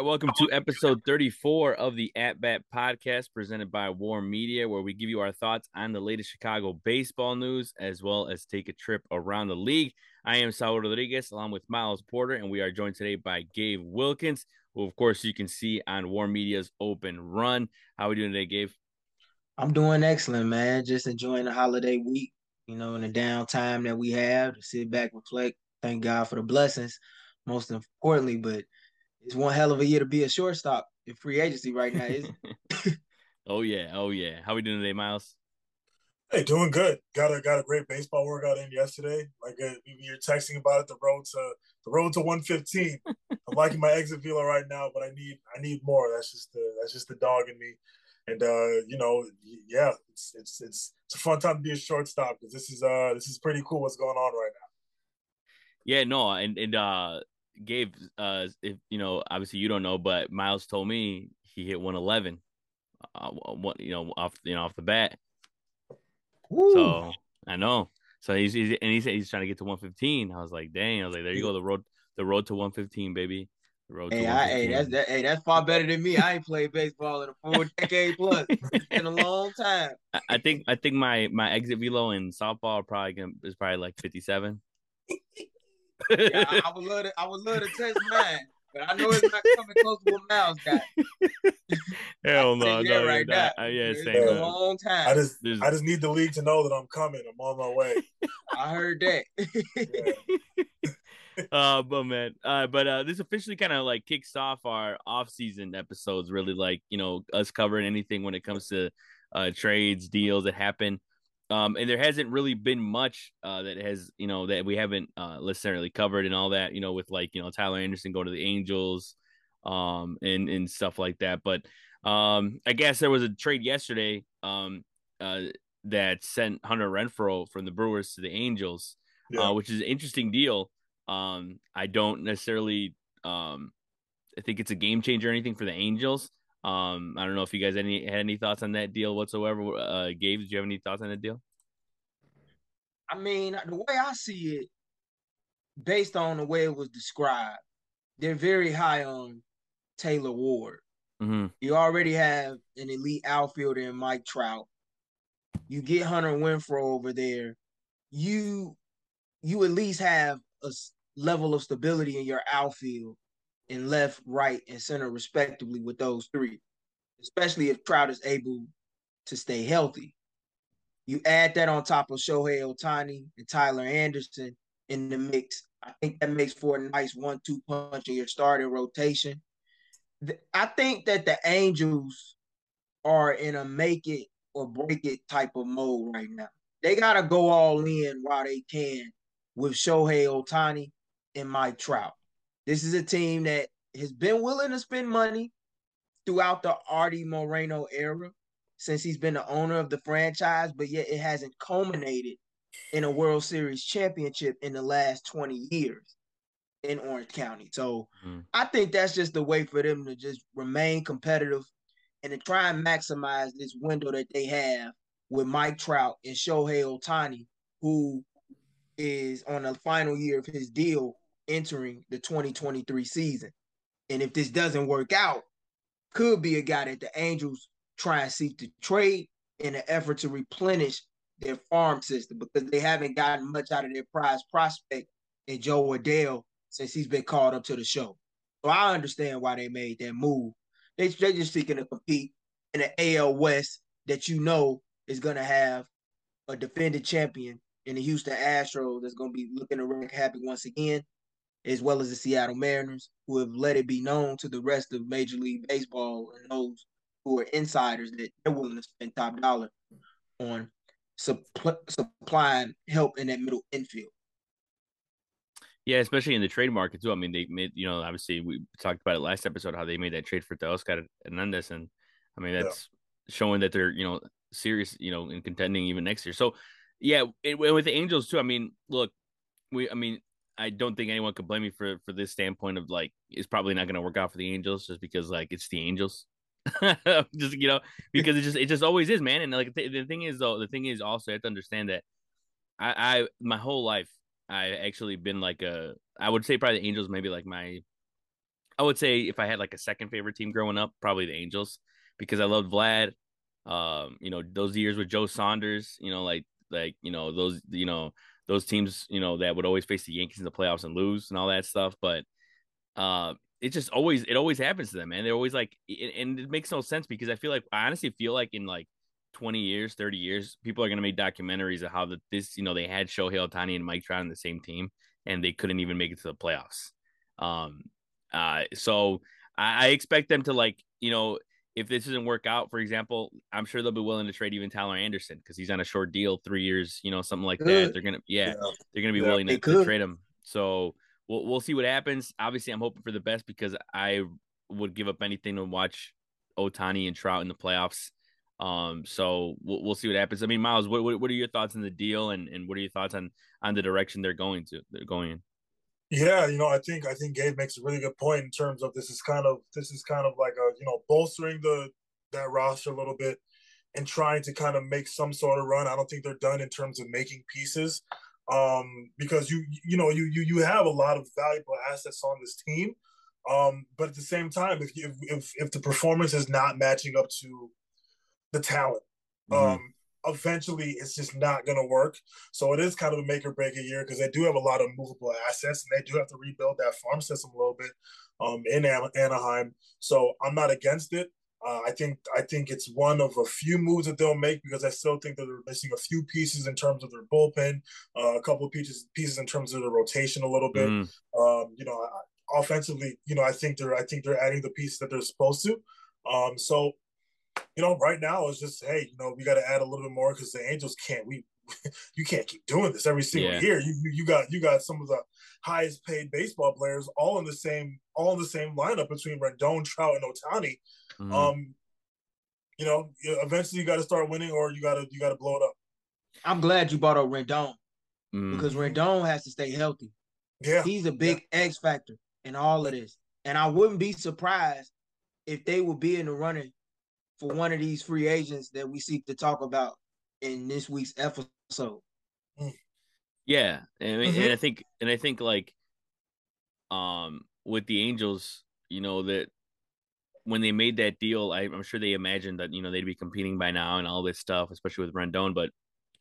right, welcome to episode 34 of the At Bat podcast presented by War Media, where we give you our thoughts on the latest Chicago baseball news as well as take a trip around the league. I am Saul Rodriguez along with Miles Porter, and we are joined today by Gabe Wilkins, who, of course, you can see on War Media's open run. How are we doing today, Gabe? I'm doing excellent, man. Just enjoying the holiday week, you know, in the downtime that we have to sit back, reflect, thank God for the blessings, most importantly, but it's one hell of a year to be a shortstop in free agency right now, isn't oh yeah, oh yeah. How we doing today, Miles? Hey, doing good. Got a got a great baseball workout in yesterday. Like uh, we were texting about it, the road to the road to 115. I'm liking my exit velo right now, but I need I need more. That's just the that's just the dog in me. And uh, you know, yeah, it's it's it's it's a fun time to be a shortstop because this is uh this is pretty cool what's going on right now. Yeah, no, and and uh Gabe, uh, if you know, obviously you don't know, but Miles told me he hit 111, uh, what you know, off you know off the bat. Woo. So I know. So he's, he's and he said he's trying to get to 115. I was like, dang. I was like, there you go, the road, the road to 115, baby. The road hey, I, hey, that's that. Hey, that's far better than me. I ain't played baseball in a full decade plus. It's been a long time. I, I think I think my my exit velo in softball probably gonna, is probably like 57 yeah, I, I, would love to. I would love to test mine, but I know it's not coming close to what Miles got. Hell no, no, right now. Uh, yeah, it's been a long time. I just, There's... I just need the league to know that I'm coming. I'm on my way. I heard that. uh but man uh but uh this officially kind of like kicks off our off-season episodes really like you know us covering anything when it comes to uh trades deals that happen um, and there hasn't really been much uh, that has, you know, that we haven't uh, necessarily covered and all that, you know, with like, you know, Tyler Anderson go to the Angels um, and, and stuff like that. But um, I guess there was a trade yesterday um, uh, that sent Hunter Renfroe from the Brewers to the Angels, yeah. uh, which is an interesting deal. Um, I don't necessarily um, I think it's a game changer or anything for the Angels. Um, I don't know if you guys any had any thoughts on that deal whatsoever. Uh, Gabe, did you have any thoughts on that deal? I mean, the way I see it, based on the way it was described, they're very high on Taylor Ward. Mm-hmm. You already have an elite outfielder in Mike Trout. You get Hunter Renfroe over there. You you at least have a level of stability in your outfield in left, right, and center, respectively, with those three, especially if Trout is able to stay healthy. You add that on top of Shohei Ohtani and Tyler Anderson in the mix. I think that makes for a nice one-two punch in your starting rotation. I think that the Angels are in a make it or break it type of mode right now. They gotta go all in while they can with Shohei Ohtani and Mike Trout. This is a team that has been willing to spend money throughout the Artie Moreno era since he's been the owner of the franchise, but yet it hasn't culminated in a World Series championship in the last 20 years in Orange County. So mm. I think that's just the way for them to just remain competitive and to try and maximize this window that they have with Mike Trout and Shohei Ohtani, who is on the final year of his deal entering the 2023 season. And if this doesn't work out, could be a guy that the Angels try and seek to trade in an effort to replenish their farm system because they haven't gotten much out of their prize prospect in Jo Adell since he's been called up to the show. So I understand why they made that move. They, they're just seeking to compete in an AL West that you know is going to have a defended champion in the Houston Astros that's going to be looking to rank happy once again as well as the Seattle Mariners, who have let it be known to the rest of Major League Baseball and those who are insiders that they're willing to spend top dollar on suppl- supplying help in that middle infield. Yeah, especially in the trade market too. I mean, they made you know obviously we talked about it last episode how they made that trade for Teoscar Hernandez, and I mean that's yeah. showing that they're you know serious you know in contending even next year. So yeah, it, with the Angels too. I mean, look, we I mean I don't think anyone could blame me for for this standpoint of like it's probably not going to work out for the Angels just because like it's the Angels. just you know because it just it just always is man and like th- the thing is though the thing is also I have to understand that I I my whole life I actually been like a I would say probably the Angels maybe like my I would say if I had like a second favorite team growing up, probably the Angels because I loved Vlad. Um, you know, those years with Joe Saunders, you know, like like, you know, those, you know, those teams, you know, that would always face the Yankees in the playoffs and lose and all that stuff. But uh it just always it always happens to them, man. They're always like and it makes no sense because I feel like I honestly feel like in like 20 years, 30 years, people are gonna make documentaries of how that this, you know, they had Shohei Ohtani and Mike Trout on the same team and they couldn't even make it to the playoffs. Um uh, so I, I expect them to like, you know, if this doesn't work out, for example, I'm sure they'll be willing to trade even Tyler Anderson because he's on a short deal, three years, you know, something like that. They're gonna, yeah, yeah. they're gonna be yeah, willing to, to, trade him. So we'll we'll see what happens. Obviously, I'm hoping for the best because I would give up anything to watch Ohtani and Trout in the playoffs. Um, so we'll, we'll see what happens. I mean, Miles, what, what, what are your thoughts on the deal, and, and what are your thoughts on on the direction they're going to they're going in? Yeah, you know, I think I think Gabe makes a really good point in terms of this is kind of this is kind of like a you know bolstering the that roster a little bit and trying to kind of make some sort of run. I don't think they're done in terms of making pieces um, because you you know you you you have a lot of valuable assets on this team, um, but at the same time, if if if, if the performance is not matching up to the talent, mm-hmm. um, eventually it's just not going to work. So it is kind of a make or break a year because they do have a lot of movable assets and they do have to rebuild that farm system a little bit um, in Anaheim. So I'm not against it. Uh, I think I think it's one of a few moves that they'll make because I still think that they're missing a few pieces in terms of their bullpen, uh, a couple of pieces pieces in terms of the rotation a little bit. Mm. Um, you know, offensively, you know, I think they're I think they're adding the pieces that they're supposed to. Um, so you know, right now it's just, hey, you know, we got to add a little bit more because the Angels can't. We, you can't keep doing this every single yeah. year. You, you got you got some of the highest paid baseball players all in the same all in the same lineup between Rendon, Trout, and Ohtani. Mm-hmm. Um, you know, eventually you got to start winning, or you got to you got to blow it up. I'm glad you brought up Rendon mm. because Rendon has to stay healthy. Yeah, he's a big yeah. X factor in all of this, and I wouldn't be surprised if they would be in the running for one of these free agents that we seek to talk about in this week's episode. Yeah, mean, mm-hmm. and I think, and I think like, um, with the Angels, you know that when they made that deal, I, am sure they imagined that you know they'd be competing by now and all this stuff, especially with Rendon, but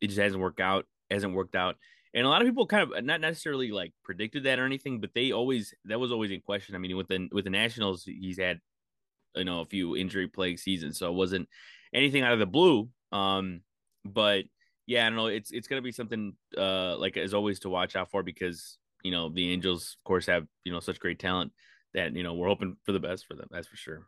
it just hasn't worked out. Hasn't worked out, and a lot of people kind of not necessarily like predicted that or anything, but they always that was always in question. I mean, with the with the Nationals, he's had you know a few injury plagued seasons, so it wasn't anything out of the blue. Um, but yeah, I don't know. It's it's gonna be something uh like as always to watch out for because you know the Angels, of course, have you know such great talent that you know we're hoping for the best for them. That's for sure.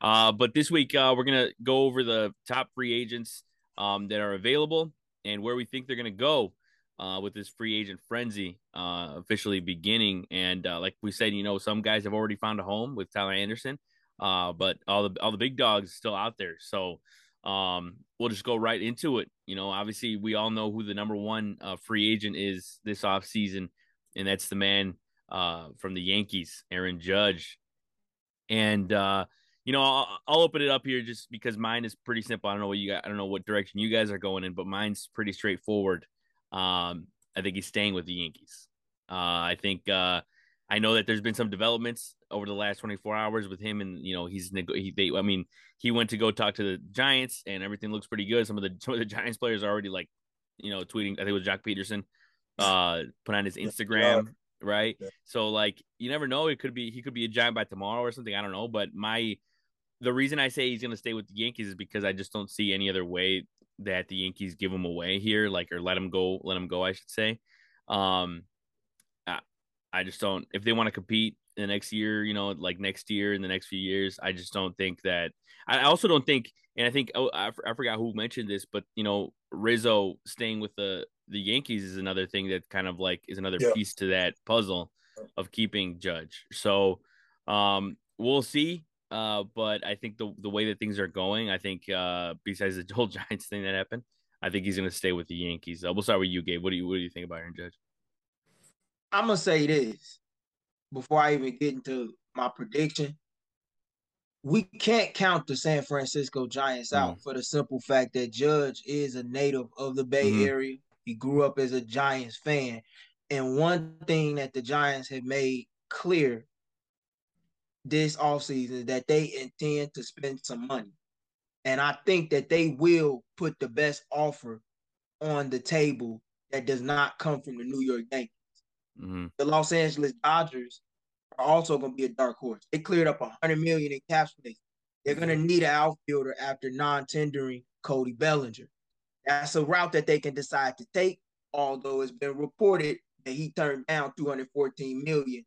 Uh, but this week uh, we're gonna go over the top free agents um, that are available and where we think they're gonna go uh, with this free agent frenzy uh, officially beginning. And uh, like we said, you know, some guys have already found a home with Tyler Anderson. Uh, but all the all the big dogs still out there. So um, we'll just go right into it. You know, obviously we all know who the number one uh, free agent is this off season, and that's the man uh, from the Yankees, Aaron Judge. And uh, you know, I'll, I'll, open it up here just because mine is pretty simple. I don't know what you got. I don't know what direction you guys are going in, but mine's pretty straightforward. Um, I think he's staying with the Yankees. Uh, I think uh, I know that there's been some developments over the last 24 hours with him, and you know he's he, they, I mean, he went to go talk to the Giants, and everything looks pretty good. Some of the some of the Giants players are already like, you know, tweeting. I think it was Joc Pederson, uh, put on his Instagram, yeah. right? Yeah. So like, you never know. It could be he could be a Giant by tomorrow or something. I don't know. But my the reason I say he's going to stay with the Yankees is because I just don't see any other way that the Yankees give him away here, like or let him go, let him go, I should say. Um, I just don't. If they want to compete the next year, you know, like next year in the next few years, I just don't think that. I also don't think, and I think oh, I, I forgot who mentioned this, but you know, Rizzo staying with the the Yankees is another thing that kind of like is another yeah. piece to that puzzle of keeping Judge. So, um, we'll see. Uh, but I think the the way that things are going, I think uh, besides the whole Giants thing that happened, I think he's going to stay with the Yankees. Uh, we'll start with you, Gabe. What do you what do you think about Aaron Judge? I'm gonna say this before I even get into my prediction. We can't count the San Francisco Giants out mm. for the simple fact that Judge is a native of the Bay mm-hmm. Area. He grew up as a Giants fan. And one thing that the Giants have made clear this offseason that they intend to spend some money. And I think that they will put the best offer on the table that does not come from the New York Yankees. Mm-hmm. The Los Angeles Dodgers are also going to be a dark horse. They cleared up a hundred million in cap space. They're going to need an outfielder after non-tendering Cody Bellinger. That's a route that they can decide to take. Although it's been reported that he turned down 214 million,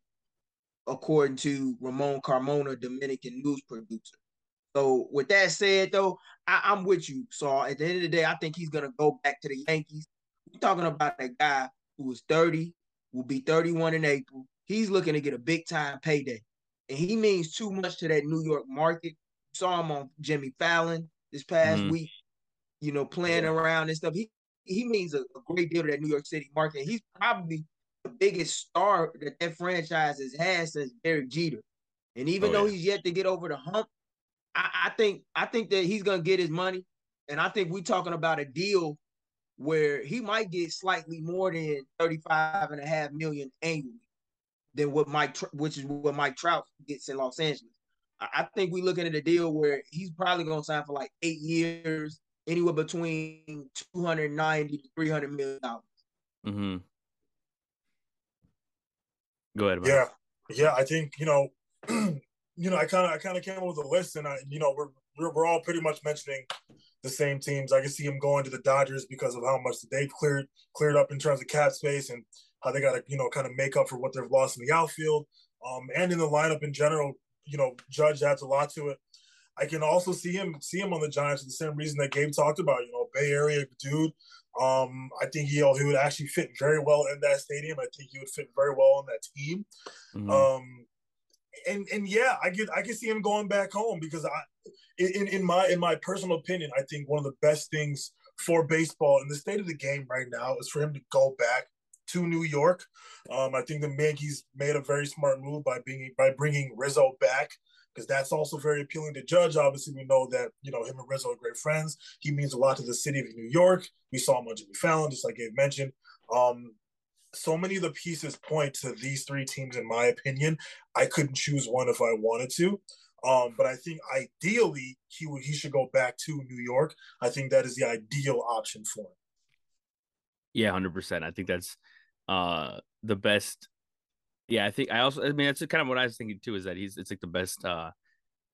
according to Ramon Carmona, Dominican news producer. So with that said, though, I, am with you. Saul. at the end of the day, I think he's gonna go back to the Yankees. We're talking about a guy who is 30, will be 31 in April. He's looking to get a big time payday, and he means too much to that New York market. saw him on Jimmy Fallon this past mm week, you know, playing around and stuff. He he means a, a, great deal to that New York City market. He's probably the biggest star that that franchise has had since Derek Jeter. And even oh, though yeah. he's yet to get over the hump, I, I think I think that he's gonna get his money, and I think we're talking about a deal where he might get slightly more than 35 and a half million annually than what Mike, which is what Mike Trout gets in Los Angeles. I think we're looking at a deal where he's probably going to sign for like eight years, anywhere between 290 to 300 million dollars. Mm-hmm. Go ahead. Yeah, yeah. I think you know you know, I kind of I kind of came up with a list, and I, you know, we're, we're we're all pretty much mentioning the same teams. I can see him going to the Dodgers because of how much they've cleared cleared up in terms of cap space and how they got to you know kind of make up for what they've lost in the outfield, um, and in the lineup in general. You know, Judge adds a lot to it. I can also see him see him on the Giants for the same reason that Gabe talked about. You know, Bay Area dude. Um, I think he he would actually fit very well in that stadium. I think he would fit very well on that team. Mm-hmm. Um, and and yeah, I get I can see him going back home because I in in my in my personal opinion, I think one of the best things for baseball in the state of the game right now is for him to go back to New York. Um, I think the Yankees made a very smart move by being by bringing Rizzo back because that's also very appealing to Judge. Obviously, we know that you know him and Rizzo are great friends. He means a lot to the city of New York. We saw him on Jimmy Fallon, just like Gabe mentioned. Um, so many of the pieces point to these three teams, in my opinion. I couldn't choose one if I wanted to. Um, but I think ideally he would he should go back to New York. I think that is the ideal option for him. Yeah, hundred percent. I think that's uh the best. Yeah, I think I also I mean that's kind of what I was thinking too. Is that he's it's like the best uh,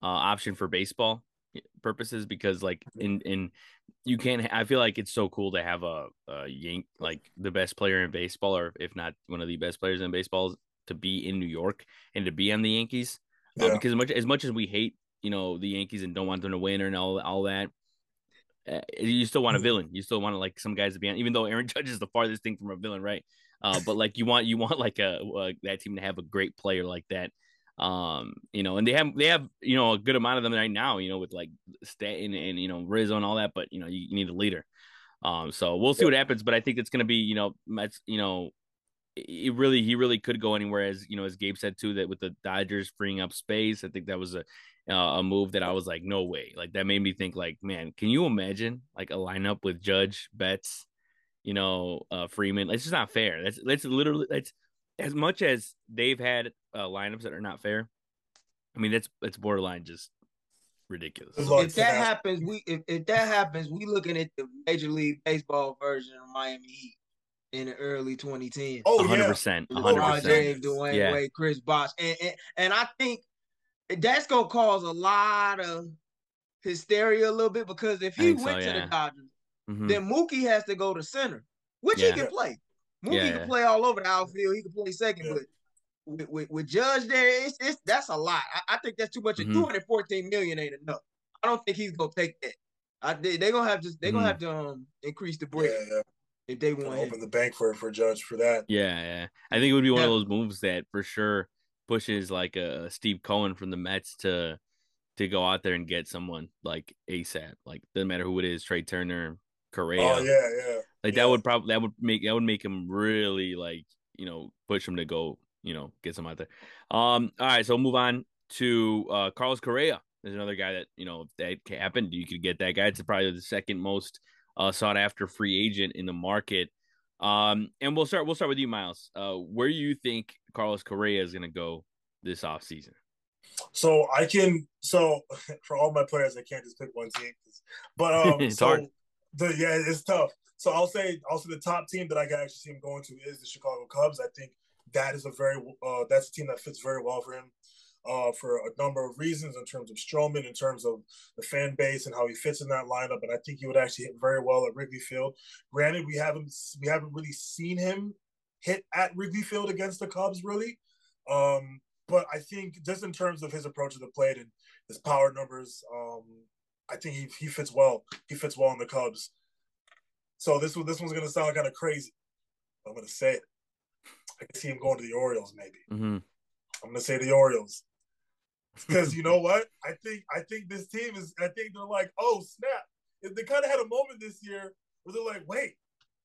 uh option for baseball purposes because like in in you can't i feel like it's so cool to have a, a yank like the best player in baseball or if not one of the best players in baseball to be in new york and to be on the yankees yeah. uh, because as much as much as we hate you know the yankees and don't want them to win or and all all that uh, you still want a mm. villain you still want like some guys to be on even though aaron judge is the farthest thing from a villain right uh, but like you want you want like a, that team to have a great player like that um, you know, and they have they have you know a good amount of them right now, you know, with like Stanton and you know Rizzo and all that. But you know, you, you need a leader. Um, so we'll see what happens. But I think it's gonna be you know, Mets, you know, it really he really could go anywhere as you know as Gabe said too that with the Dodgers freeing up space. I think that was a uh, a move that I was like, no way. Like that made me think like, man, can you imagine like a lineup with Judge, Betts, you know, uh, Freeman? It's just not fair. That's that's literally that's as much as they've had uh, lineups that are not fair. I mean, that's it's borderline just ridiculous. If that happens, we if, if that happens, we looking at the Major League Baseball version of Miami Heat in the early 2010s. Oh, 100 percent, 100%. James, Dwyane yeah. Wade, Chris Bosh, and, and and I think that's gonna cause a lot of hysteria a little bit because if he went so, yeah. to the Dodgers, mm-hmm. then Mookie has to go to center, which yeah. he can play. Mookie yeah, can play all over the outfield. He can play second, but with, with, with, Judge there, it's, it's that's a lot. I, I think that's too much. Mm-hmm. 214 million ain't enough. I don't think he's gonna take that. I, they are gonna have to they gonna mm-hmm. have to um increase the break yeah, yeah. If they want to open the bank for for Judge for that. Yeah, yeah. I think it would be one of those moves that for sure pushes like a uh, Steve Cohen from the Mets to to go out there and get someone like ASAP. Like doesn't matter who it is, Trea Turner, Correa. Oh yeah, yeah. Like yeah. that would probably that would make that would make him really like you know push him to go you know get some out there. Um. All right, so move on to uh Carlos Correa. There's another guy that you know if that happened. You could get that guy. It's probably the second most uh, sought after free agent in the market. Um, and we'll start. We'll start with you, Miles. Uh, where do you think Carlos Correa is going to go this offseason? So I can so for all my players, I can't just pick one team. But um, it's so hard. the yeah, it's tough. So I'll say also the top team that I can actually see him going to is the Chicago Cubs. I think that is a very uh, that's a team that fits very well for him uh, for a number of reasons in terms of Stroman, in terms of the fan base and how he fits in that lineup. And I think he would actually hit very well at Wrigley Field. Granted, we haven't we haven't really seen him hit at Wrigley Field against the Cubs, really. Um, but I think just in terms of his approach to the plate and his power numbers, um, I think he, he fits well. He fits well in the Cubs. So this one this one's gonna sound kind of crazy. I'm gonna say it. I can see him going to the Orioles, maybe. Mm-hmm. I'm gonna say the Orioles because you know what? I think I think this team is. I think they're like, oh snap! They kind of had a moment this year where they're like, wait,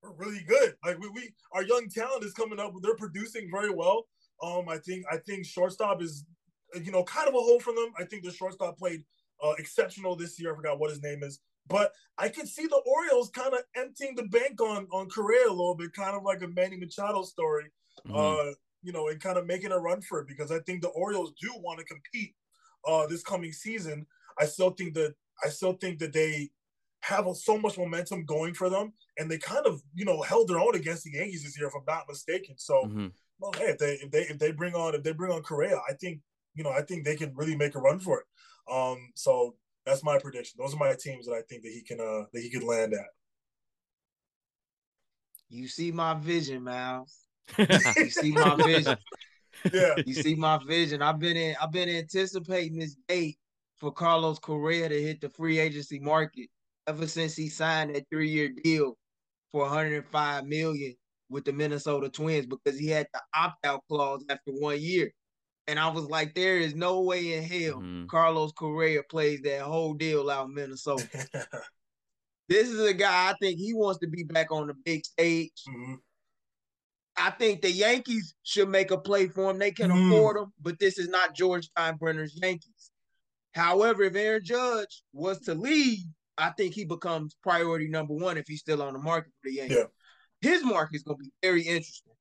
we're really good. Like we, we our young talent is coming up. They're producing very well. Um, I think I think shortstop is, you know, kind of a hole for them. I think the shortstop played uh, exceptional this year. I forgot what his name is, but I could see the Orioles kind of emptying the bank on on Correa a little bit, kind of like a Manny Machado story. Mm-hmm. Uh, you know, and kind of making a run for it because I think the Orioles do want to compete uh, this coming season. I still think that I still think that they have so much momentum going for them, and they kind of you know held their own against the Yankees this year, if I'm not mistaken. So, mm-hmm. well, hey, if they if they if they bring on if they bring on Correa, I think you know I think they can really make a run for it. Um, so that's my prediction. Those are my teams that I think that he can uh that he could land at. You see my vision, Miles. you see my vision. Yeah. You see my vision. I've been in I've been anticipating this date for Carlos Correa to hit the free agency market ever since he signed that three-year deal for 105 million with the Minnesota Twins because he had the opt-out clause after one year. And I was like, there is no way in hell mm-hmm. Carlos Correa plays that whole deal out in Minnesota. this is a guy I think he wants to be back on the big stage. Mm-hmm. I think the Yankees should make a play for him. They can mm. afford him, but this is not George Steinbrenner's Yankees. However, if Aaron Judge was to leave, I think he becomes priority number one if he's still on the market for the Yankees. Yeah. His market is going to be very interesting.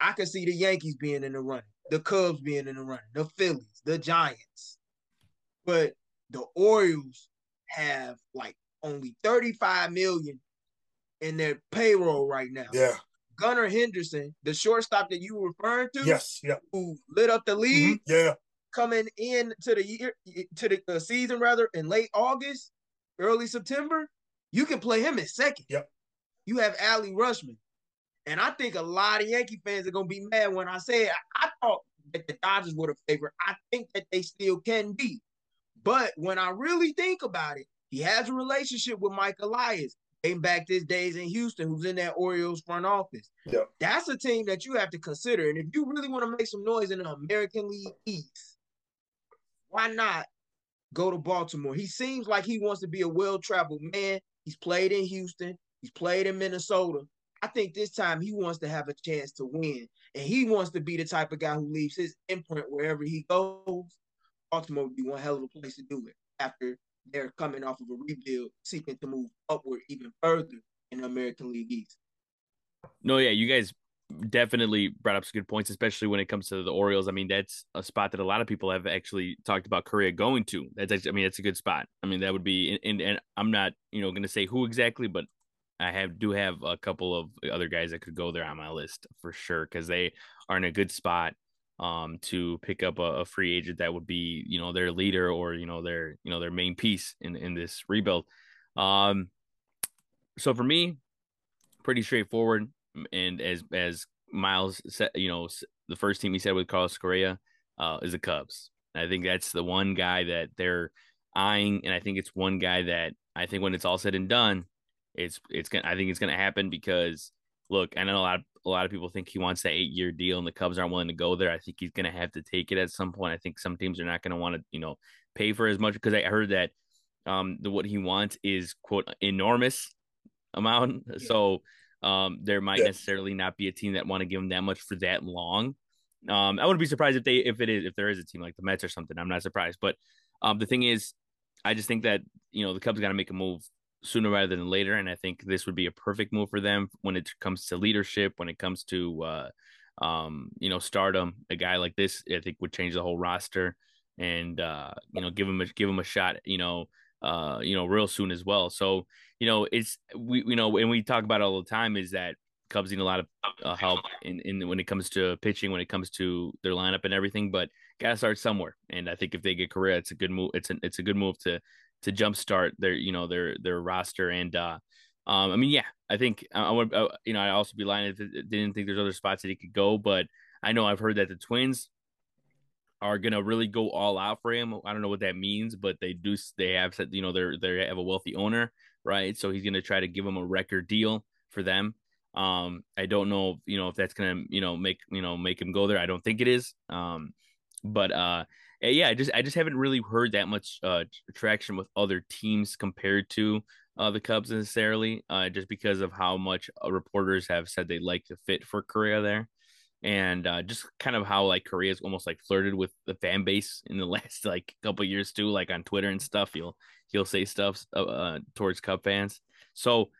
I can see the Yankees being in the running, the Cubs being in the running, the Phillies, the Giants. But the Orioles have like only 35 million in their payroll right now. Yeah. Gunnar Henderson, the shortstop that you were referring to, yes, yeah, who lit up the league, mm-hmm. yeah, coming in to the year to the season rather in late August, early September, you can play him in second. Yep. You have Adley Rutschman, and I think a lot of Yankee fans are gonna be mad when I say it. I, I thought that the Dodgers were the favorite. I think that they still can be, but when I really think about it, he has a relationship with Mike Elias dating back his days in Houston, who's in that Orioles front office. Yeah. That's a team that you have to consider. And if you really want to make some noise in the American League East, why not go to Baltimore? He seems like he wants to be a well-traveled man. He's played in Houston, he's played in Minnesota. I think this time he wants to have a chance to win. And he wants to be the type of guy who leaves his imprint wherever he goes. Baltimore would be one hell of a place to do it after they're coming off of a rebuild, seeking to move upward even further in the American League East. No, yeah, you guys definitely brought up some good points, especially when it comes to the Orioles. I mean, that's a spot that a lot of people have actually talked about Correa going to. That's actually, I mean, that's a good spot. I mean, that would be, and, and I'm not, you know, going to say who exactly, but I have do have a couple of other guys that could go there on my list for sure because they are in a good spot um, to pick up a, a, free agent that would be, you know, their leader or you know their you know their main piece in in this rebuild. Um, so for me, pretty straightforward. And as as Miles said, you know, the first team he said with Carlos Correa uh, is the Cubs. I think that's the one guy that they're eyeing, and I think it's one guy that I think when it's all said and done, it's it's gonna. I think it's gonna happen because look, I know a lot of a lot of people think he wants that eight year deal and the Cubs aren't willing to go there. I think he's going to have to take it at some point. I think some teams are not going to want to, you know, pay for as much because I heard that um the what he wants is quote enormous amount. Yeah. So um there might yeah. necessarily not be a team that want to give him that much for that long. Um I wouldn't be surprised if they if it is if there is a team like the Mets or something. I'm not surprised. But um the thing is I just think that, you know, the Cubs got to make a move sooner rather than later. And I think this would be a perfect move for them when it comes to leadership, when it comes to, uh, um, you know, stardom. A guy like this, I think, would change the whole roster. and uh, you know give him a give him a shot. You know, uh, you know, real soon as well. So you know, it's we you know, and we talk about all the time is that Cubs need a lot of uh, help in, in when it comes to pitching, when it comes to their lineup and everything. But gotta start somewhere. And I think if they get Correa, it's a good move. It's a it's a good move to to jumpstart their you know their their roster. And uh, um, I mean, yeah, I think I, I would uh, you know I also be lying if I didn't think there's other spots that he could go, but I know I've heard that the Twins are gonna really go all out for him. I don't know what that means, but they do. They have said you know they're they have a wealthy owner, right? So he's gonna try to give him a record deal for them. Um, I don't know, you know, if that's gonna, you know, make you know make him go there. I don't think it is. Um, but uh, yeah, I just I just haven't really heard that much uh traction with other teams compared to uh the Cubs necessarily. Uh, just because of how much uh, reporters have said they like to fit for Correa there. And uh, just kind of how like Correa's almost like flirted with the fan base in the last like couple years too, like on Twitter and stuff. He'll he'll say stuff uh, uh towards Cub fans. So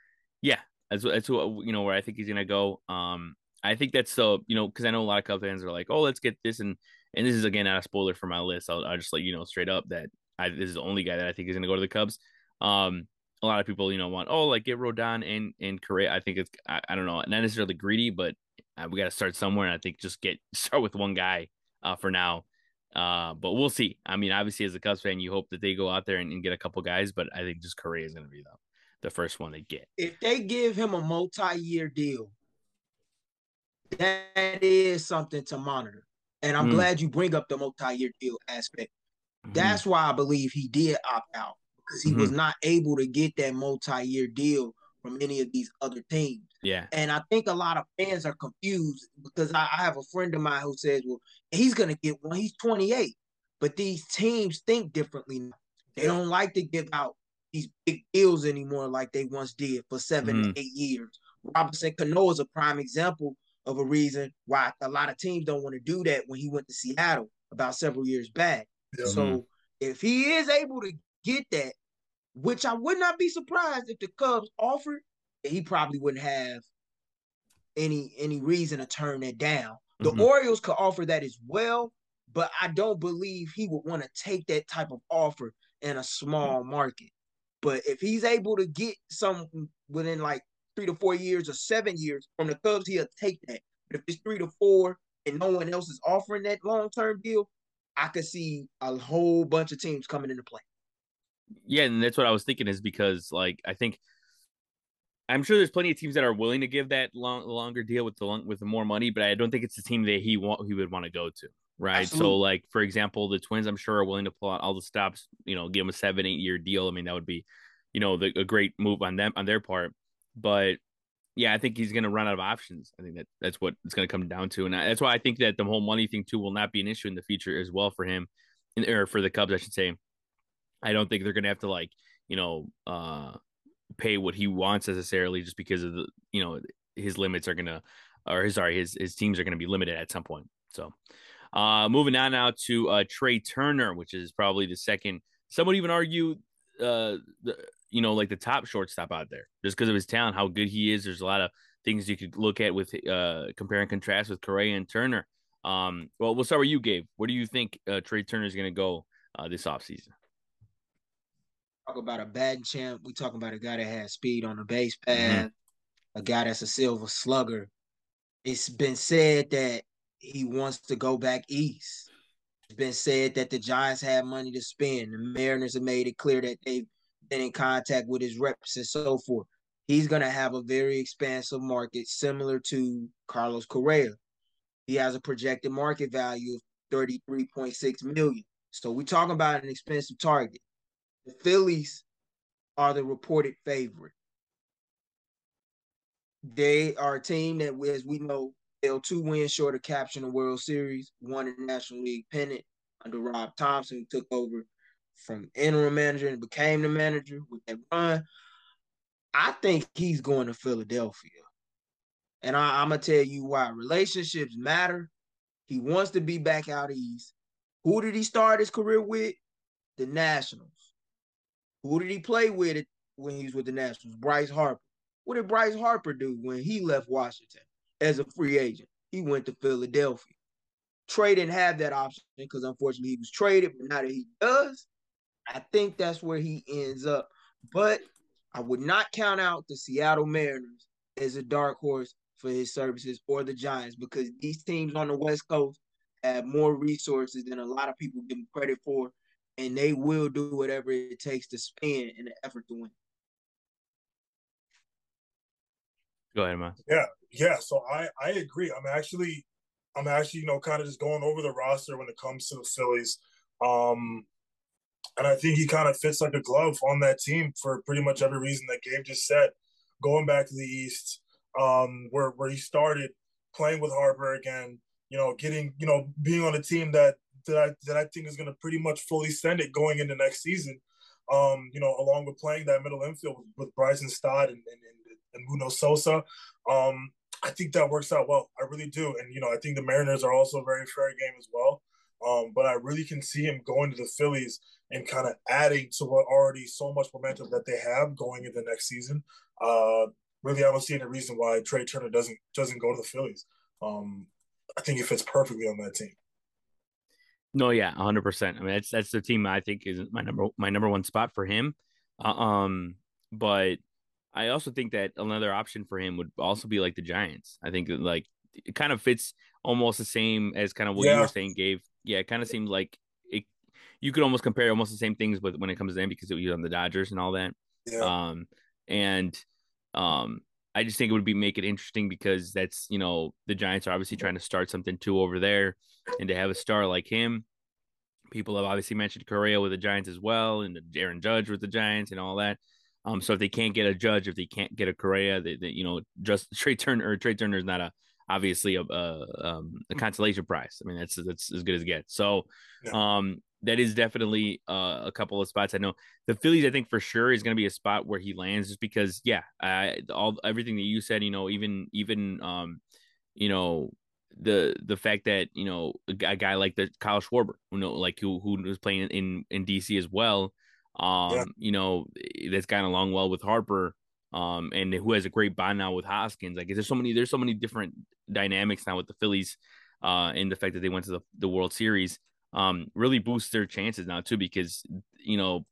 yeah, that's that's you know where I think he's gonna go. Um, I think that's so you know because I know a lot of Cubs fans are like, oh, let's get this and and this is again not a spoiler for my list. I'll, I'll just let you know straight up that I, this is the only guy that I think is gonna go to the Cubs. Um, a lot of people you know want oh like get Rodon and and Correa. I think it's I, I don't know not necessarily greedy, but uh, we got to start somewhere. And I think just get start with one guy uh, for now. Uh, but we'll see. I mean, obviously, as a Cubs fan, you hope that they go out there and, and get a couple guys, but I think just Correa is going to be the the first one they get. If they give him a multi-year deal, that is something to monitor. And I'm mm. glad you bring up the multi-year deal aspect. Mm-hmm. That's why I believe he did opt out because he mm-hmm. was not able to get that multi-year deal from any of these other teams. Yeah. And I think a lot of fans are confused because I, I have a friend of mine who says, well, he's going to get one. He's 28. But these teams think differently. They don't like to give out these big deals anymore like they once did for 7 mm-hmm. eight years. Robinson Cano is a prime example of a reason why a lot of teams don't want to do that when he went to Seattle about several years back. Yeah. So mm-hmm. if he is able to get that, which I would not be surprised if the Cubs offered, he probably wouldn't have any any reason to turn that down. The mm-hmm. Orioles could offer that as well, but I don't believe he would want to take that type of offer in a small market. But if he's able to get some within like three to four years or seven years from the Cubs, he'll take that. But if it's three to four and no one else is offering that long term deal, I could see a whole bunch of teams coming into play. Yeah, and that's what I was thinking is because like I think I'm sure there's plenty of teams that are willing to give that long longer deal with the long, with the more money, but I don't think it's the team that he want he would want to go to. Right. Absolutely. So like for example, the Twins I'm sure are willing to pull out all the stops, you know, give them a seven, eight year deal. I mean, that would be, you know, the, a great move on them on their part. But yeah, I think he's going to run out of options. I think that that's what it's going to come down to, and that's why I think that the whole money thing too will not be an issue in the future as well for him, or for the Cubs, I should say. I don't think they're going to have to like you know uh pay what he wants necessarily just because of the you know his limits are going to or his sorry his his teams are going to be limited at some point. So, uh, moving on now to uh Trea Turner, which is probably the second. Some would even argue uh the you know, like the top shortstop out there just because of his talent, how good he is. There's a lot of things you could look at with uh, compare and contrast with Correa and Turner. Um, well, we'll start with you, Gabe. Where do you think uh, Trea Turner is going to go uh, this offseason? Talk about a batting champ. We talking about a guy that has speed on the base mm-hmm. path, mm-hmm. a guy that's a silver slugger. It's been said that he wants to go back east. It's been said that the Giants have money to spend. The Mariners have made it clear that they been in contact with his reps and so forth. He's going to have a very expansive market similar to Carlos Correa. He has a projected market value of 33.6 million. So we're talking about an expensive target. The Phillies are the reported favorite. They are a team that, as we know, they'll two wins short of capturing the World Series, won the National League pennant under Rob Thomson, who took over from interim manager and became the manager with that run. I think he's going to Philadelphia. And I, am gonna tell you why. Relationships matter. He wants to be back out east. Who did he start his career with? The Nationals. Who did he play with when he was with the Nationals? Bryce Harper. What did Bryce Harper do when he left Washington as a free agent? He went to Philadelphia. Trea didn't have that option because unfortunately he was traded, but now that he does, I think that's where he ends up. But I would not count out the Seattle Mariners as a dark horse for his services or the Giants because these teams on the West Coast have more resources than a lot of people give them credit for, and they will do whatever it takes to spend in an effort to win. Go ahead, man. Yeah, yeah. So I I agree. I'm actually I'm actually you know kind of just going over the roster when it comes to the Phillies. Um, and I think he kind of fits like a glove on that team for pretty much every reason that Gabe just said. Going back to the East, um, where where he started playing with Harper again, you know, getting you know being on a team that that I that I think is going to pretty much fully send it going into next season. Um, you know, along with playing that middle infield with, with Bryson Stott and and, and, and Muno Sosa, um, I think that works out well. I really do, and you know, I think the Mariners are also a very fair game as well. Um, but I really can see him going to the Phillies and kind of adding to what already so much momentum that they have going into next season. Uh, really, I don't see any reason why Trea Turner doesn't doesn't go to the Phillies. Um, I think it fits perfectly on that team. No, yeah, hundred percent. I mean, that's that's the team I think is my number my number one spot for him. Uh, um, but I also think that another option for him would also be like the Giants. I think like it kind of fits almost the same as kind of what yeah. you were saying, Gabe. Yeah, it kind of seems like it. You could almost compare almost the same things with when it comes to them because it was on the Dodgers and all that. Yeah. Um, and um, I just think it would be make it interesting because that's you know the Giants are obviously trying to start something too over there, and to have a star like him, people have obviously mentioned Correa with the Giants as well, and Aaron Judge with the Giants and all that. Um, so if they can't get a Judge, if they can't get a Correa, they, they you know just Trea Turner or Trea Turner is not a obviously a a, um, a consolation prize. I mean that's that's as good as it gets. So yeah. um that is definitely uh, a couple of spots. I know the Phillies. I think for sure is going to be a spot where he lands, just because yeah, I, all everything that you said. You know, even even um, you know the the fact that you know a guy like the Kyle Schwarber, you know, like who who was playing in in DC as well. Um, yeah. you know, that's gotten along well with Harper. Um, and who has a great bond now with Hoskins. Like, there's so many, there's so many different dynamics now with the Phillies, uh, and the fact that they went to the, the World Series um, really boosts their chances now too because you know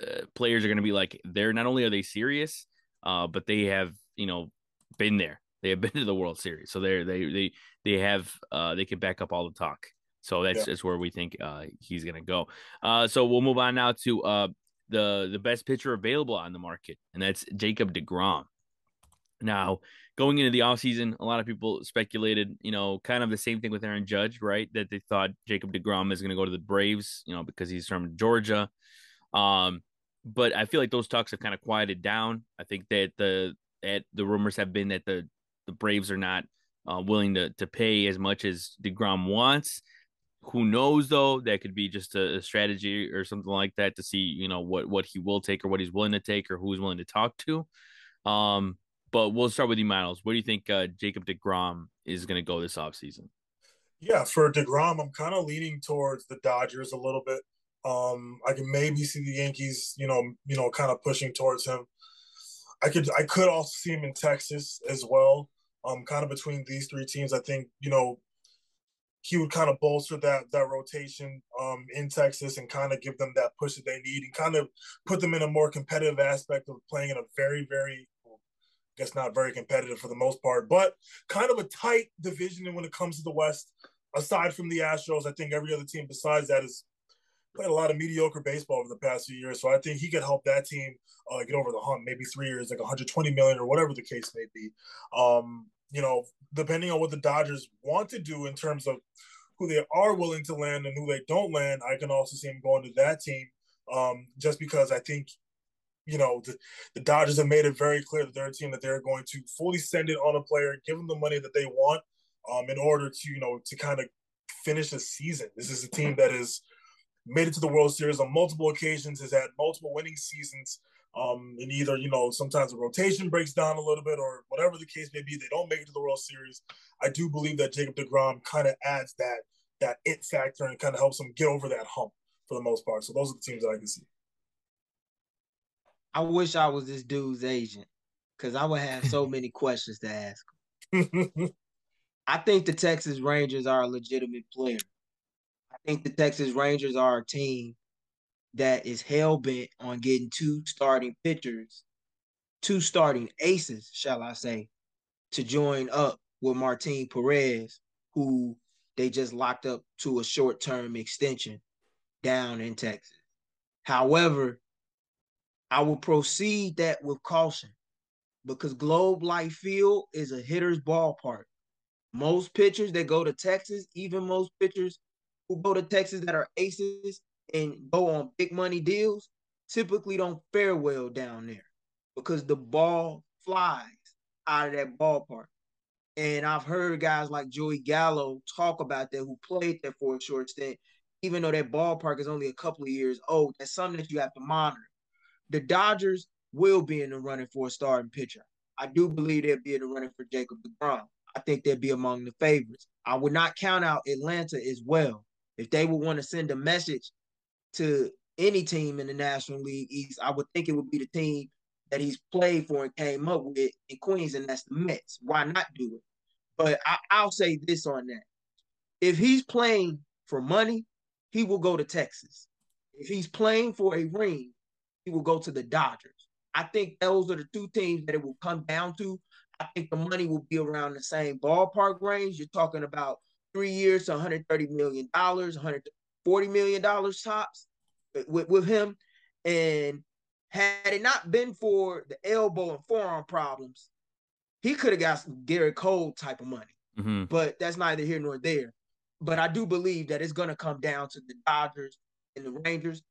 uh, players are going to be like they're not only are they serious, uh, but they have you know been there. They have been to the World Series, so they're they they they have uh, they can back up all the talk. So that's, yeah. that's where we think uh, he's going to go. Uh, so we'll move on now to uh, the the best pitcher available on the market, and that's Jacob Degrom. Now, going into the offseason, a lot of people speculated, you know, kind of the same thing with Aaron Judge, right? That they thought Jacob DeGrom is going to go to the Braves, you know, because he's from Georgia. Um, but I feel like those talks have kind of quieted down. I think that the that the rumors have been that the the Braves are not uh, willing to to pay as much as DeGrom wants. Who knows though? That could be just a, a strategy or something like that to see, you know, what what he will take or what he's willing to take or who's willing to talk to. Um, but we'll start with you, Miles. Where do you think uh, Jacob DeGrom is going to go this offseason? Yeah, for DeGrom, I'm kind of leaning towards the Dodgers a little bit. Um, I can maybe see the Yankees, you know, you know, kind of pushing towards him. I could, I could also see him in Texas as well. Um, kind of between these three teams, I think you know he would kind of bolster that that rotation um, in Texas and kind of give them that push that they need and kind of put them in a more competitive aspect of playing in a very very I guess not very competitive for the most part, but kind of a tight division And when it comes to the West. Aside from the Astros, I think every other team besides that is played a lot of mediocre baseball over the past few years. So I think he could help that team uh, get over the hump. Maybe three years, like 120 million or whatever the case may be. Um, you know, depending on what the Dodgers want to do in terms of who they are willing to land and who they don't land, I can also see him going to that team. Um, just because I think you know, the, the Dodgers have made it very clear that they're a team that they're going to fully send it on a player, give them the money that they want, um, in order to, you know, to kind of finish the season. This is a team that has made it to the World Series on multiple occasions, has had multiple winning seasons. Um, and either, you know, sometimes the rotation breaks down a little bit or whatever the case may be, they don't make it to the World Series. I do believe that Jacob DeGrom kind of adds that that it factor and kind of helps them get over that hump for the most part. So those are the teams that I can see. I wish I was this dude's agent because I would have so many questions to ask. I think the Texas Rangers are a legitimate player. I think the Texas Rangers are a team that is hell bent on getting two starting pitchers, two starting aces, shall I say, to join up with Martin Perez, who they just locked up to a short term extension down in Texas. However, I will proceed that with caution because Globe Life Field is a hitter's ballpark. Most pitchers that go to Texas, even most pitchers who go to Texas that are aces and go on big money deals, typically don't fare well down there because the ball flies out of that ballpark. And I've heard guys like Joey Gallo talk about that who played there for a short stint, even though that ballpark is only a couple of years old. That's something that you have to monitor. The Dodgers will be in the running for a starting pitcher. I do believe they'll be in the running for Jacob DeGrom. I think they'll be among the favorites. I would not count out Atlanta as well. If they would want to send a message to any team in the National League East, I would think it would be the team that he's played for and came up with in Queens, and that's the Mets. Why not do it? But I, I'll say this on that. If he's playing for money, he will go to Texas. If he's playing for a ring, he will go to the Dodgers. I think those are the two teams that it will come down to. I think the money will be around the same ballpark range. You're talking about three years to 130 million dollars, 140 million dollars tops with, with him. And had it not been for the elbow and forearm problems, he could have got some Gerrit Cole type of money. Mm-hmm. But that's neither here nor there. But I do believe that it's going to come down to the Dodgers and the Rangers.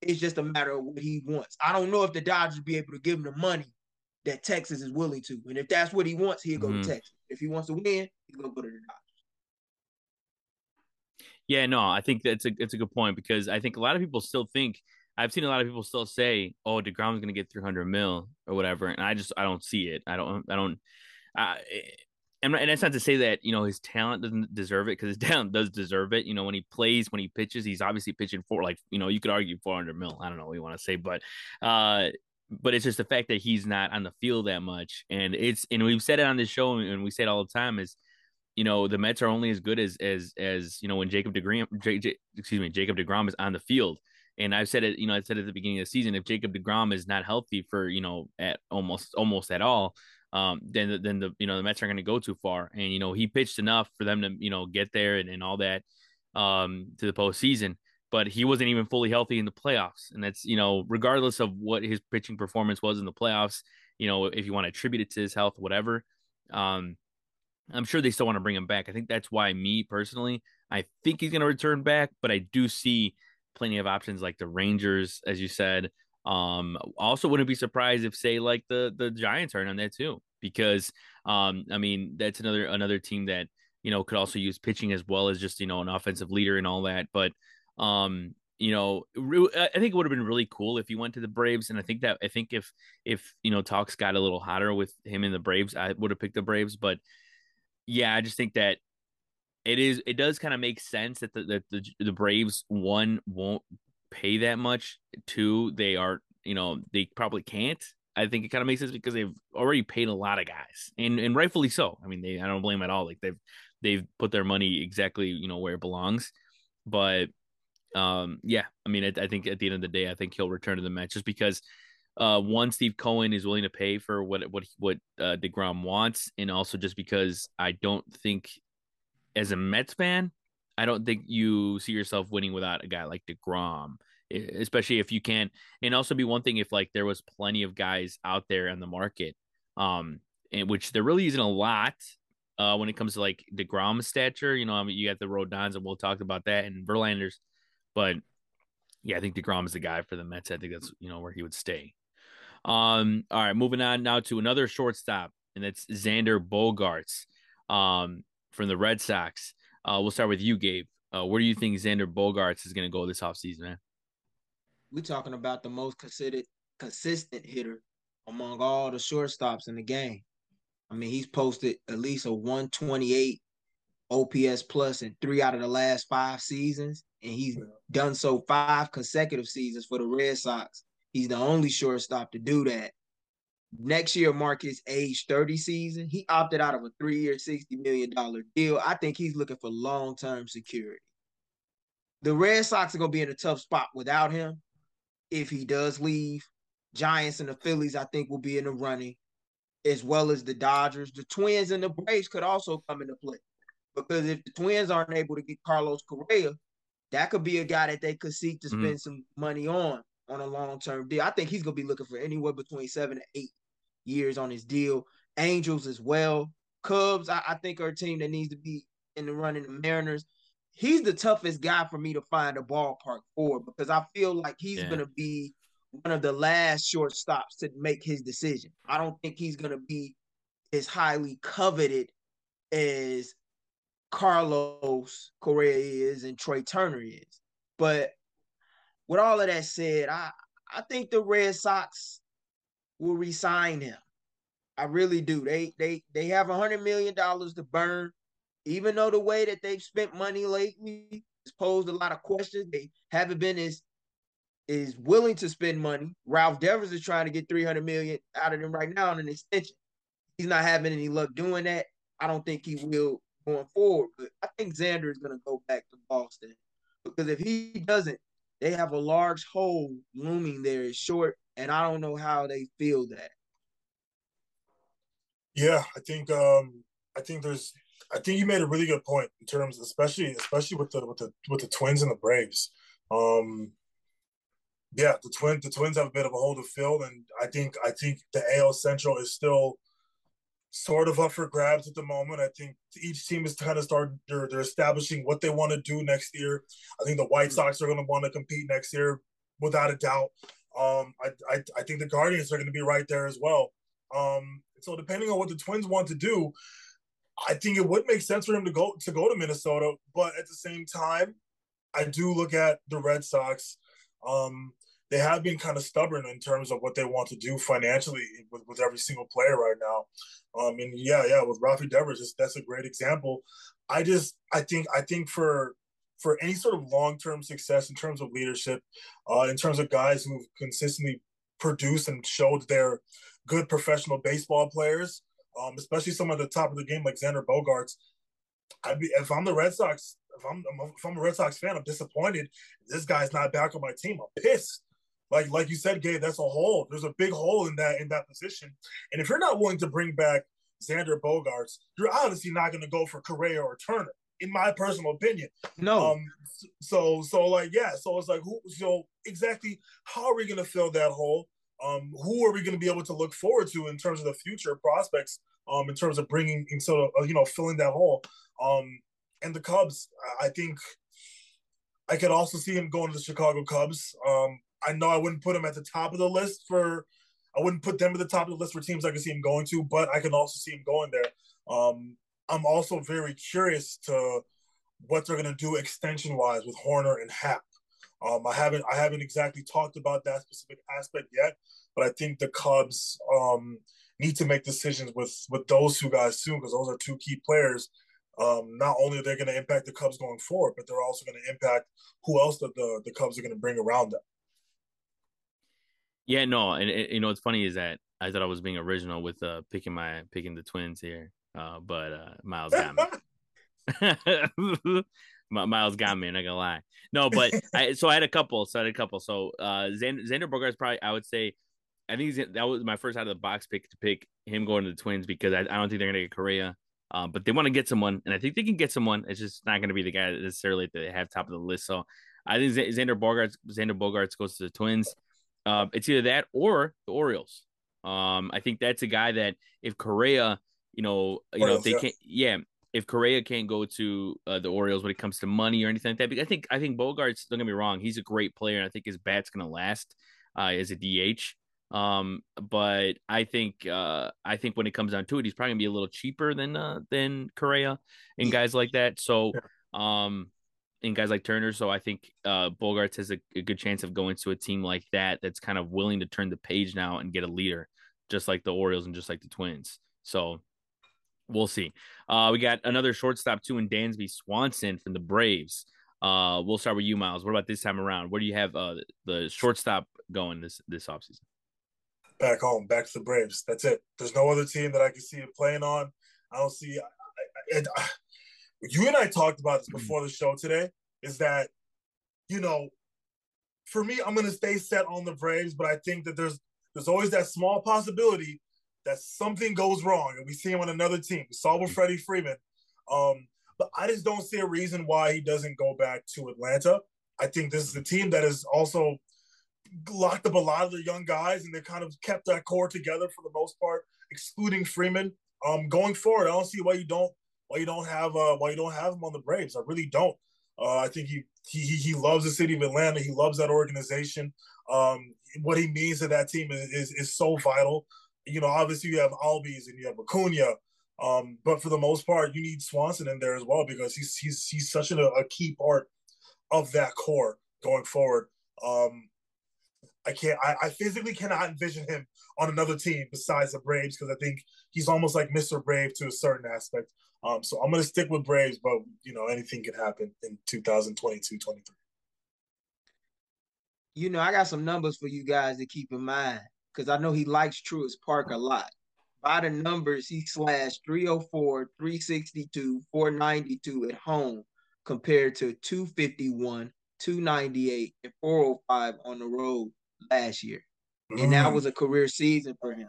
It's just a matter of what he wants. I don't know if the Dodgers be able to give him the money that Texas is willing to. And if that's what he wants, he'll go mm-hmm. to Texas. If he wants to win, he's gonna go to the Dodgers. Yeah, no, I think that's a it's a good point because I think a lot of people still think I've seen a lot of people still say, "Oh, Degrom's going to get 300 mil or whatever," and I just I don't see it. I don't I don't. Uh, and, and that's not to say that you know his talent doesn't deserve it because his talent does deserve it. You know when he plays, when he pitches, he's obviously pitching for like you know you could argue 400 mil. I don't know what you want to say, but uh, but it's just the fact that he's not on the field that much, and it's and we've said it on this show and we say it all the time is you know the Mets are only as good as as as you know when Jacob Degrom, J, J, excuse me, Jacob Degrom is on the field. And I've said it, you know, I said at the beginning of the season, if Jacob Degrom is not healthy for, you know, at almost almost at all, um, then then the you know the Mets aren't going to go too far. And you know he pitched enough for them to you know get there and, and all that um, to the postseason, but he wasn't even fully healthy in the playoffs. And that's you know regardless of what his pitching performance was in the playoffs, you know if you want to attribute it to his health, whatever. Um, I'm sure they still want to bring him back. I think that's why me personally, I think he's going to return back, but I do see plenty of options like the Rangers, as you said. Um, also wouldn't be surprised if say like the the Giants are on that too, because um, I mean that's another another team that you know could also use pitching as well as just you know an offensive leader and all that. But um, you know, I think it would have been really cool if he went to the Braves, and I think that I think if if you know talks got a little hotter with him in the Braves, I would have picked the Braves. But yeah, I just think that it is it does kind of make sense that the, that the the Braves one won't pay that much. Two, they are you know they probably can't. I think it kind of makes sense because they've already paid a lot of guys, and and rightfully so. I mean, they I don't blame at all. Like they've they've put their money exactly you know where it belongs. But um, yeah, I mean, I, I think at the end of the day, I think he'll return to the Mets just because uh, one, Steve Cohen is willing to pay for what what what uh, Degrom wants, and also just because I don't think as a Mets fan, I don't think you see yourself winning without a guy like DeGrom, especially if you can. And also be one thing if like there was plenty of guys out there in the market, um, and which there really isn't a lot. Uh, when it comes to like Degrom stature, you know, I mean, you got the Rodons, and we'll talk about that, and Verlanders, but yeah, I think Degrom is the guy for the Mets. I think that's you know where he would stay. Um, all right, moving on now to another shortstop, and that's Xander Bogaerts Um, from the Red Sox. Uh, we'll start with you, Gabe. Uh, where do you think Xander Bogaerts is going to go this offseason, man? We're talking about the most considered consistent hitter among all the shortstops in the game. I mean, he's posted at least a 128 OPS plus in three out of the last five seasons, and he's done so five consecutive seasons for the Red Sox. He's the only shortstop to do that. next year mark his age 30 season. He opted out of a three-year, $60 million deal. I think he's looking for long-term security. The Red Sox are gonna be in a tough spot without him if he does leave. Giants and the Phillies, I think, will be in the running, as well as the Dodgers. The Twins and the Braves could also come into play. Because if the Twins aren't able to get Carlos Correa, that could be a guy that they could seek to mm-hmm. spend mm-hmm. some money on on a long term deal. I think he's gonna be looking for anywhere between seven to eight years on his deal. Angels as well. Cubs, I, I think, are a team that needs to be in the running. The Mariners, he's the toughest guy for me to find a ballpark for because I feel like he's yeah. gonna be one of the last shortstops to make his decision. I don't think he's gonna be as highly coveted as Carlos Correa is and Trea Turner is. But with all of that said, I I think the Red Sox will resign him. I really do. They they they have a hundred million dollars to burn. Even though the way that they've spent money lately has posed a lot of questions, they haven't been as is willing to spend money. Ralph Devers is trying to get 300 million out of them right now on an extension. He's not having any luck doing that. I don't think he will going forward. But I think Xander is going to go back to Boston because if he doesn't, they have a large hole looming there. It's short, and I don't know how they feel that. Yeah, I think um I think there's I think you made a really good point in terms, especially especially with the with the with the Twins and the Braves. Um, yeah, the twins the Twins have a bit of a hole to fill, and I think I think the AL Central is still sort of up for grabs at the moment. I think each team is kind of start they're they're establishing what they want to do next year. I think the White Sox are going to want to compete next year without a doubt. Um, I, I I think the Guardians are going to be right there as well. Um, so depending on what the Twins want to do, I think it would make sense for him to go to go to Minnesota. But at the same time, I do look at the Red Sox. Um, they have been kind of stubborn in terms of what they want to do financially with, with every single player right now. Um, and yeah, yeah, with Rafi Devers, that's a great example. I just, I think, I think for for any sort of long term success in terms of leadership, uh, in terms of guys who've consistently produced and showed they're good professional baseball players, um, especially some at the top of the game like Xander Bogaerts. I'd be if I'm the Red Sox, if I'm if I'm a Red Sox fan, I'm disappointed. This guy's not back on my team. I'm pissed like like you said, Gabe, that's a hole. There's a big hole in that in that position. And if you're not willing to bring back Xander Bogaerts, you're obviously not going to go for Correa or Turner, in my personal opinion. No. Um. So so like yeah. So it's like who? So exactly how are we going to fill that hole? Um. Who are we going to be able to look forward to in terms of the future prospects? Um. In terms of bringing, sort of you know filling that hole. Um. And the Cubs, I think. I could also see him going to the Chicago Cubs. Um, I know I wouldn't put him at the top of the list for. I wouldn't put them at the top of the list for teams I can see him going to, but I can also see him going there. Um, I'm also very curious to what they're going to do extension wise with Hoerner and Happ. Um, I haven't I haven't exactly talked about that specific aspect yet, but I think the Cubs um, need to make decisions with with those two guys soon because those are two key players. Um, not only are they going to impact the Cubs going forward, but they're also going to impact who else that the, the Cubs are going to bring around them. Yeah, no, and, and you know what's funny is that I thought I was being original with uh picking my picking the twins here, uh, but uh Miles got me. Miles got me. I'm Not gonna lie. No, but I so I had a couple. So I had a couple. So uh Xander, Xander Bogaerts probably I would say I think that was my first out of the box pick to pick him going to the Twins because I, I don't think they're gonna get Correa. Um, but they want to get someone, and I think they can get someone. It's just not going to be the guy necessarily that they have top of the list. So I think Xander Bogaerts, Xander Bogaerts goes to the Twins. Uh, it's either that or the Orioles. Um, I think that's a guy that if Correa, you know, you Orioles, know, if they yeah. can't, yeah, if Correa can't go to uh, the Orioles when it comes to money or anything like that, because I think I think Bogaerts. Don't get me wrong, he's a great player, and I think his bat's gonna last uh, as a DH. Um, but I think uh, I think when it comes down to it, he's probably gonna be a little cheaper than uh, than Correa and guys like that. So, um, and guys like Turner. So I think uh, Bogaerts has a, a, good chance of going to a team like that that's kind of willing to turn the page now and get a leader, just like the Orioles and just like the Twins. So we'll see. Uh, we got another shortstop too in Dansby Swanson from the Braves. Uh, we'll start with you, Miles. What about this time around? Where do you have uh, the shortstop going this this offseason? back home, back to the Braves. That's it. There's no other team that I can see it playing on. I don't see. I, I, I, you and I talked about this before the show today. Is that you know, for me, I'm gonna stay set on the Braves, but I think that there's there's always that small possibility that something goes wrong, and we see him on another team. We saw with Freddie Freeman. Um, but I just don't see a reason why he doesn't go back to Atlanta. I think this is a team that has also locked up a lot of the young guys, and they kind of kept that core together for the most part, excluding Freeman. Um, going forward, I don't see why you don't why you don't have uh, why you don't have him on the Braves. I really don't. Uh, I think he, he he loves the city of Atlanta. He loves that organization. Um, what he means to that team is, is, is so vital. You know, obviously you have Albies and you have Acuna, um, but for the most part, you need Swanson in there as well because he's he's he's such a, a key part of that core going forward. Um, I can't. I, I, physically cannot envision him on another team besides the Braves because I think he's almost like Mr. Brave to a certain aspect. Um, so I'm going to stick with Braves, but you know anything can happen in 2022, 23. You know, I got some numbers for you guys to keep in mind because I know he likes Truist Park a lot. By the numbers, he slashed 304, 362, 492 at home compared to 251, 298, and 405 on the road last year. Mm. And that mm. was a career season for him.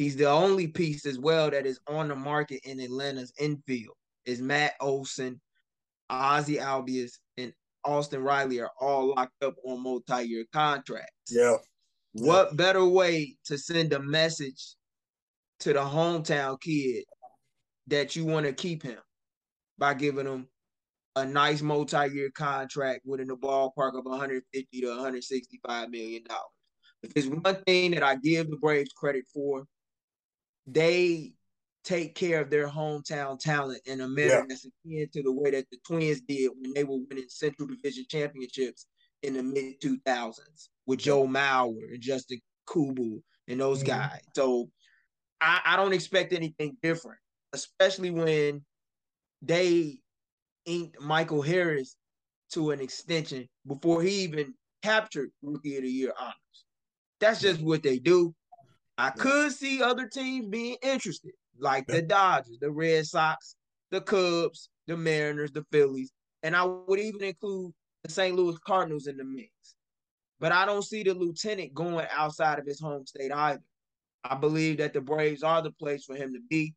He's the only piece as well that is on the market in Atlanta's infield. Is Matt Olson, Ozzy Albies, and Austin Riley are all locked up on multi-year contracts. Yeah. What yeah. better way to send a message to the hometown kid that you want to keep him by giving him a nice multi-year contract within the ballpark of 150 to 165 million dollars. If there's one thing that I give the Braves credit for, they take care of their hometown talent in a manner yeah. that's akin to the way that the Twins did when they were winning Central Division championships in the mid 2000s with Joe Mauer and Justin Kubel and those mm-hmm. guys. So I, I don't expect anything different, especially when they inked Michael Harris to an extension before he even captured Rookie of the Year honors. That's just what they do. I could see other teams being interested, like the Dodgers, the Red Sox, the Cubs, the Mariners, the Phillies, and I would even include the St. Louis Cardinals in the mix. But I don't see the lieutenant going outside of his home state either. I believe that the Braves are the place for him to be.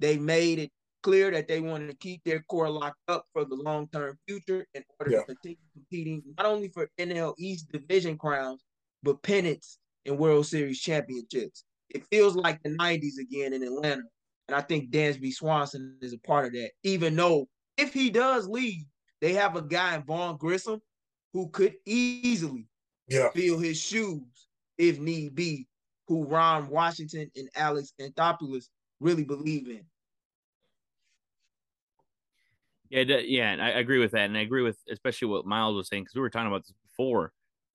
They made it clear that they wanted to keep their core locked up for the long term future in order yeah. to continue competing not only for NL East division crowns, but pennants and World Series championships. It feels like the 90s again in Atlanta. And I think Dansby Swanson is a part of that, even though if he does leave, they have a guy in Vaughn Grissom who could easily yeah. fill his shoes if need be, who Ron Washington and Alex Anthopoulos really believe in. Yeah, yeah, and I agree with that, and I agree with especially what Miles was saying because we were talking about this before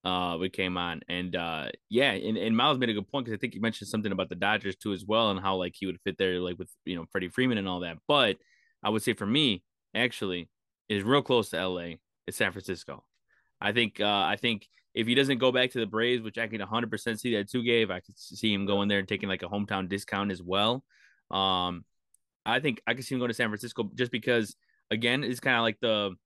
uh we came on. And uh yeah and, and miles made a good point because i think you mentioned something about the dodgers too as well and how like he would fit there like with you know freddie freeman and all that. But i would say for me actually is real close to la it's san francisco. I think uh i think if he doesn't go back to the braves which i can 100% see that too Gabe i could see him going there and taking like a hometown discount as well. Um i think i could see him going to san francisco just because again it's kind of like the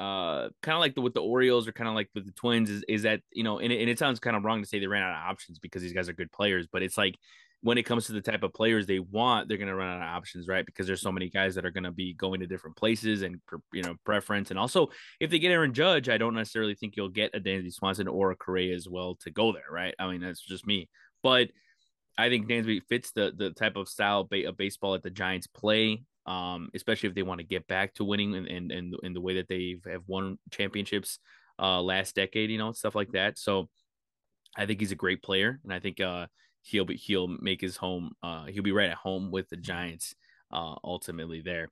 uh, kind of like the with the Orioles or kind of like with the Twins is, is that you know, and it, and it sounds kind of wrong to say they ran out of options because these guys are good players, but it's like when it comes to the type of players they want, they're going to run out of options, right? Because there's so many guys that are going to be going to different places and you know preference, and also if they get Aaron Judge, I don't necessarily think you'll get a Dansby Swanson or a Correa as well to go there, right? I mean that's just me, but I think Dansby fits the the type of style of baseball that the Giants play um, especially if they want to get back to winning and and and in the way that they have won championships uh, last decade, you know, stuff like that. So I think he's a great player, and I think uh, he'll be he'll make his home. Uh, he'll be right at home with the Giants. Uh, ultimately there.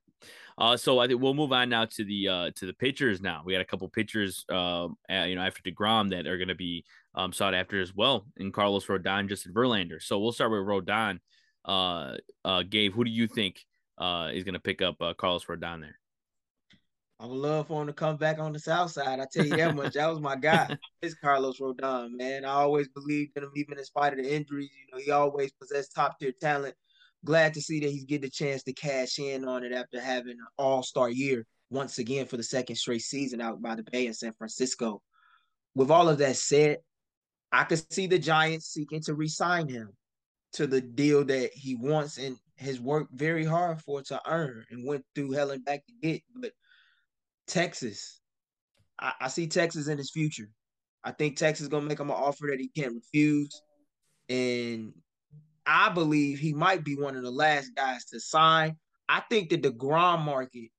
Uh, so I think we'll move on now to the uh, to the pitchers. Now we got a couple pitchers, uh, you know, after Degrom that are going to be um, sought after as well, in Carlos Rodon, Justin Verlander. So we'll start with Rodon. Uh, uh, Gabe, who do you think uh, going to pick up uh, Carlos Rodon there. I would love for him to come back on the south side. I tell you that much. that was my guy. It's Carlos Rodon, man. I always believed in him, even in spite of the injuries. You know, he always possessed top tier talent. Glad to see that he's getting a chance to cash in on it after having an all star year once again for the second straight season out by the Bay in San Francisco. With all of that said, I could see the Giants seeking to re-sign him to the deal that he wants and has worked very hard for to earn and went through hell and back to get. But Texas. I, I see Texas in his future. I think Texas is gonna make him an offer that he can't refuse. And I believe he might be one of the last guys to sign. I think that Degrom market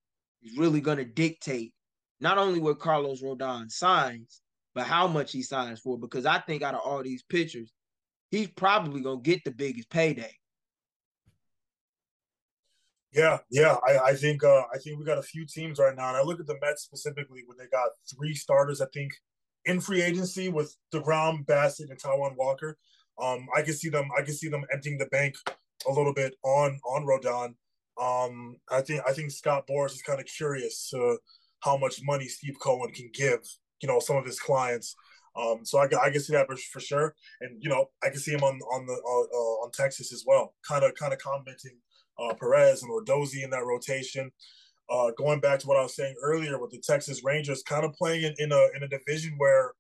is really gonna dictate not only what Carlos Rodon signs, but how much he signs for. Because I think out of all these pitchers, he's probably gonna get the biggest payday. Yeah, yeah. I, I think uh, I think we got a few teams right now, and I look at the Mets specifically when they got three starters. I think in free agency with Degrom, Bassitt, and Taijuan Walker. Um, I can see them. I can see them emptying the bank a little bit on on Rodon. Um, I think I think Scott Boras is kind of curious uh, how much money Steve Cohen can give. You know, some of his clients. Um, so I, I can see that for, for, sure, and you know I can see him on on the uh, uh on Texas as well. Kind of kind of commenting uh, Perez and Odorizzi in that rotation. Uh, going back to what I was saying earlier with the Texas Rangers, kind of playing in, in a in a division where,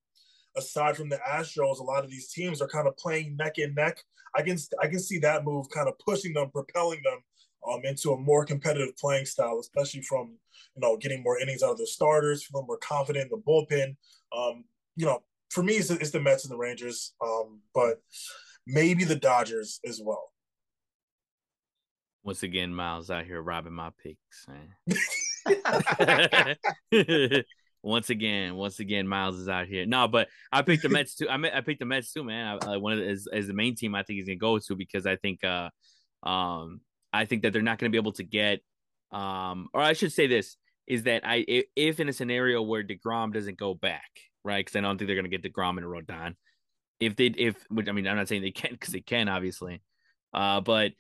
aside from the Astros, a lot of these teams are kind of playing neck and neck. I can I can see that move kind of pushing them, propelling them um, into a more competitive playing style, especially from you know getting more innings out of the starters, feeling more confident in the bullpen. Um, you know, for me, it's, it's the Mets and the Rangers, um, but maybe the Dodgers as well. Once again, Miles out here robbing my picks. man. once again, once again, Miles is out here. No, but I picked the Mets too. I, I picked the Mets too, man. I, one of the, as, as the main team, I think he's gonna go to because I think, uh, um, I think that they're not gonna be able to get, um, or I should say this is that I if in a scenario where Degrom doesn't go back, right? Because I don't think they're gonna get Degrom and Rodon. If they, if which I mean, I'm not saying they can because they can, obviously, uh, but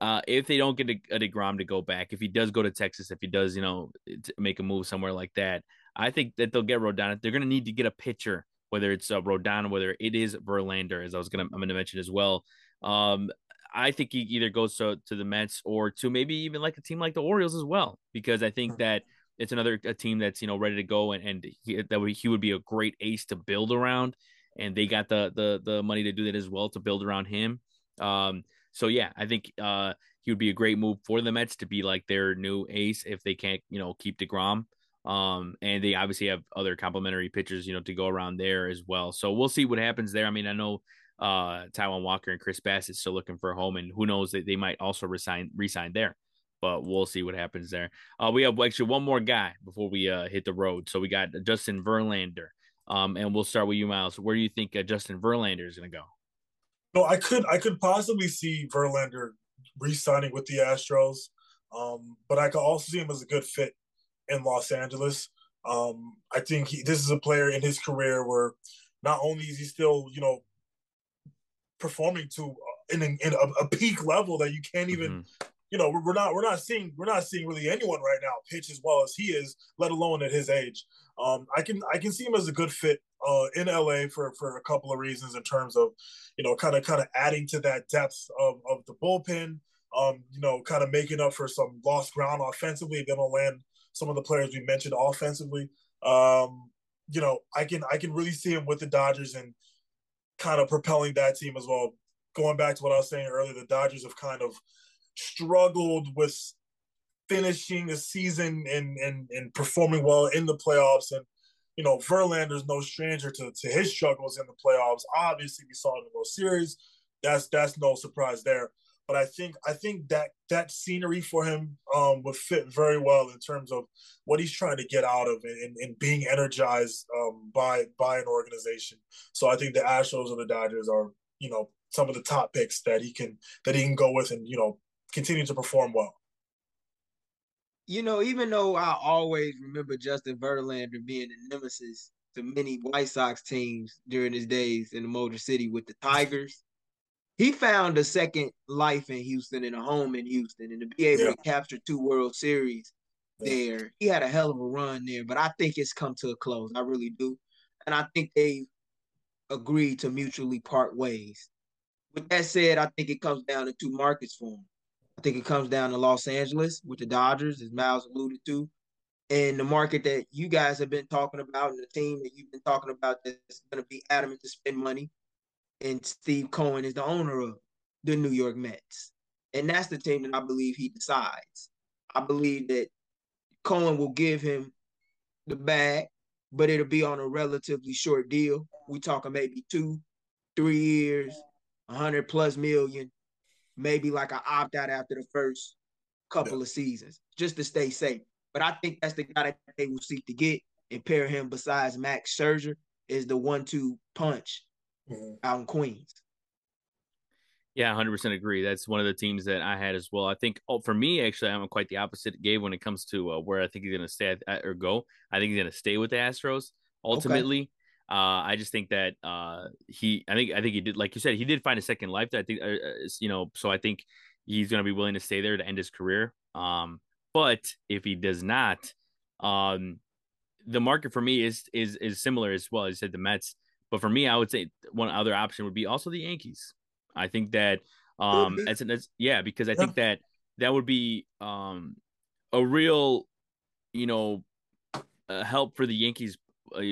uh, if they don't get a, a Degrom to go back, if he does go to Texas, if he does, you know, make a move somewhere like that, I think that they'll get Rodon. They're going to need to get a pitcher, whether it's uh, Rodon, whether it is Verlander, as I was going to, I'm going to mention as well. Um, I think he either goes to, to the Mets or to maybe even like a team like the Orioles as well, because I think that it's another a team that's you know ready to go and and he, that would, he would be a great ace to build around, and they got the the the money to do that as well to build around him. Um, so yeah, I think uh, he would be a great move for the Mets to be like their new ace if they can't, you know, keep Degrom. Um, and they obviously have other complementary pitchers, you know, to go around there as well. So we'll see what happens there. I mean, I know uh Taijuan Walker and Chris Bassitt still looking for a home, and who knows that they might also resign resign there. But we'll see what happens there. Uh, we have actually one more guy before we uh, hit the road. So we got Justin Verlander. Um, and we'll start with you, Miles. Where do you think uh, Justin Verlander is going to go? No, I could I could possibly see Verlander re-signing with the Astros, um, but I could also see him as a good fit in Los Angeles. Um, I think he, this is a player in his career where not only is he still you know performing to uh, in, in a, a, peak level that you can't even mm-hmm. you know we're not we're not seeing we're not seeing really anyone right now pitch as well as he is, let alone at his age. Um, I can I can see him as a good fit uh, in LA for for a couple of reasons in terms of you know kind of kind of adding to that depth of, of the bullpen. Um, you know, kind of making up for some lost ground offensively. Then will land some of the players we mentioned offensively. Um, you know, I can I can really see him with the Dodgers and kind of propelling that team as well. Going back to what I was saying earlier, the Dodgers have kind of struggled with finishing the season and and and performing well in the playoffs. And you know, Verlander's no stranger to to his struggles in the playoffs. Obviously, we saw in the World Series. That's that's no surprise there. But I think I think that that scenery for him um, would fit very well in terms of what he's trying to get out of and, and being energized um, by by an organization. So I think the Astros or the Dodgers are you know some of the top picks that he can that he can go with and you know continue to perform well you know, even though I always remember Justin Verlander being a nemesis to many White Sox teams during his days in the Motor City with the Tigers, he found a second life in Houston and a home in Houston, and to be able yeah. to capture two World Series there. He had a hell of a run there, but I think it's come to a close. I really do. And I think they agreed to mutually part ways. With that said, I think it comes down to two markets for him. I think it comes down to Los Angeles with the Dodgers, as Miles alluded to, and the market that you guys have been talking about and the team that you've been talking about that's going to be adamant to spend money. And Steve Cohen is the owner of the New York Mets. And that's the team that I believe he decides. I believe that Cohen will give him the bag, but it'll be on a relatively short deal. We're talking maybe two, three years, a hundred plus million, maybe like an opt out after the first couple yeah. of seasons, just to stay safe. But I think that's the guy that they will seek to get and pair him besides Max Scherzer is the one-two punch mm-hmm. out in Queens. Yeah, 100% agree. That's one of the teams that I had as well. I think oh, for me, actually, I'm quite the opposite, Gabe, when it comes to uh, where I think he's going to stay at, or go. I think he's going to stay with the Astros ultimately. Okay. Uh, I just think that uh, he, I think, I think he did, like you said, he did find a second life. That I think, uh, uh you know, so I think he's going to be willing to stay there to end his career. Um, but if he does not, um, the market for me is is is similar as well. As you said, the Mets. But for me, I would say one other option would be also the Yankees. I think that um, that's, that's yeah, because I think that that would be um a real, you know, uh, help for the Yankees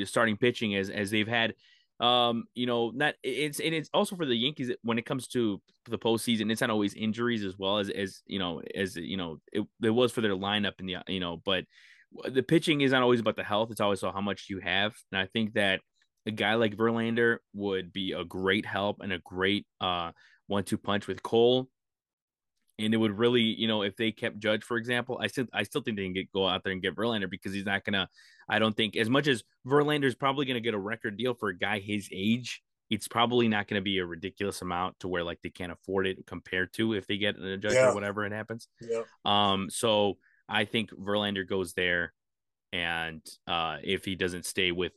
starting pitching as as they've had. Um you know not it's and it's also for the yankees when it comes to the postseason it's not always injuries as well as as you know as you know it, it was for their lineup in the you know but the pitching is not always about the health it's always about how much you have. And i think that a guy like verlander would be a great help and a great uh one-two punch with cole and it would really, you know, if they kept Judge, for example, I still I still think they can get go out there and get Verlander because he's not gonna. I don't think as much as Verlander is probably gonna get a record deal for a guy his age, it's probably not gonna be a ridiculous amount to where like they can't afford it compared to if they get a Judge yeah. or whatever it happens. Yeah. Um. So I think Verlander goes there, and uh, if he doesn't stay with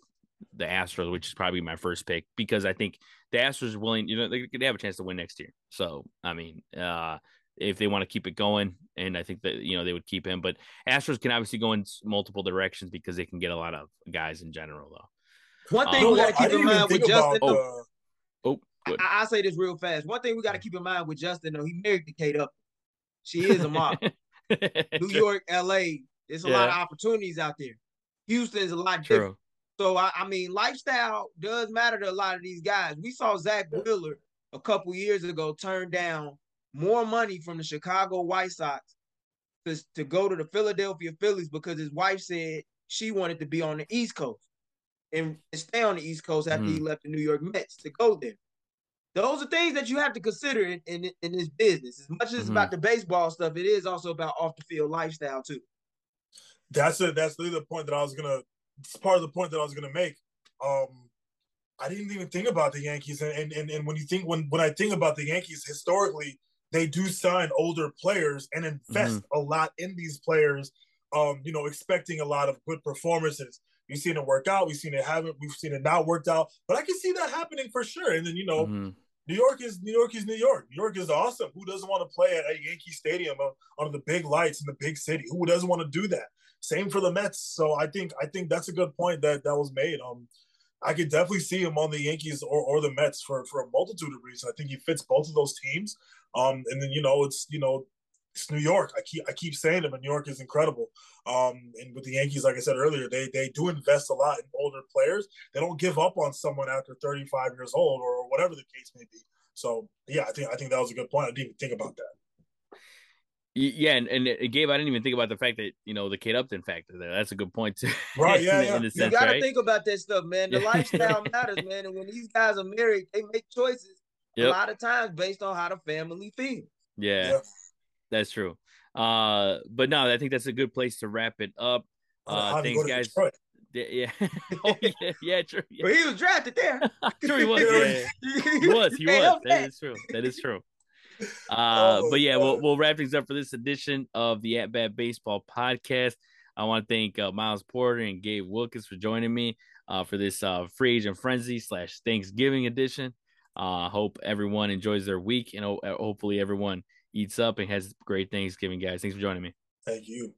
the Astros, which is probably my first pick, because I think the Astros are willing, you know, they, they have a chance to win next year. So I mean, uh if they want to keep it going. And I think that you know they would keep him. But Astros can obviously go in multiple directions because they can get a lot of guys in general, though. One thing um, we got to keep in mind with Justin. About, oh, oh I, will say this real fast. One thing we got to keep in mind with Justin, though, he married to Kate Up. She is a model. New York, L.A. There's a yeah. lot of opportunities out there. Houston's a lot True. different. So I, I, mean, lifestyle does matter to a lot of these guys. We saw Zack Wheeler a couple years ago turn down more money from the Chicago White Sox to, to go to the Philadelphia Phillies because his wife said she wanted to be on the East Coast and, stay on the East Coast after mm. he mm-hmm. left the New York Mets to go there. Those are things that you have to consider in, in, in this business. As much as mm-hmm. it's about the baseball stuff, it is also about off the field lifestyle too. That's it. That's the point that I was gonna. It's part of the point that I was gonna make. Um, I didn't even think about the Yankees, and and, and when you think when when I think about the Yankees historically, they do sign older players and invest mm-hmm. a lot in these players. Um, you know, expecting a lot of good performances. We've seen it work out. We've seen it haven't. We've seen it not worked out. But I can see that happening for sure. And then you know, mm-hmm. New York is New York is New York. New York is awesome. Who doesn't want to play at a Yankee Stadium under the big lights in the big city? Who doesn't want to do that? Same for the Mets. So I think I think that's a good point that that was made. Um, I could definitely see him on the Yankees or, or the Mets for for a multitude of reasons. I think he fits both of those teams. Um, and then you know it's you know it's New York. I keep I keep saying it, but New York is incredible. Um, and with the Yankees, like I said earlier, they they do invest a lot in older players. They don't give up on someone after 35 years old or whatever the case may be. So yeah, I think I think that was a good point. I didn't even think about that. Yeah, and, and Gabe, I didn't even think about the fact that you know the Kate Upton factor there. That's a good point too. Right? Yeah, yeah. Sense, you got to right? think about that stuff, man. The lifestyle matters, man. And when these guys are married, they make choices yep. a lot of times based on how the family feels. Yeah, yeah. that's true. Uh, but no, I think that's a good place to wrap it up. Uh, thanks, guys. Yeah, oh, yeah, yeah, true. Yeah. But he was drafted there. true, he was. Yeah. he was. He was. That is true. That is true. Uh, oh, but yeah, we'll we'll wrap things up for this edition of the At Bat Baseball podcast. I want to thank uh, Miles Porter and Gabe Wilkins for joining me uh, for this uh, free agent frenzy slash Thanksgiving edition. Uh, hope everyone enjoys their week and ho- hopefully everyone eats up and has great Thanksgiving, guys. Thanks for joining me. Thank you.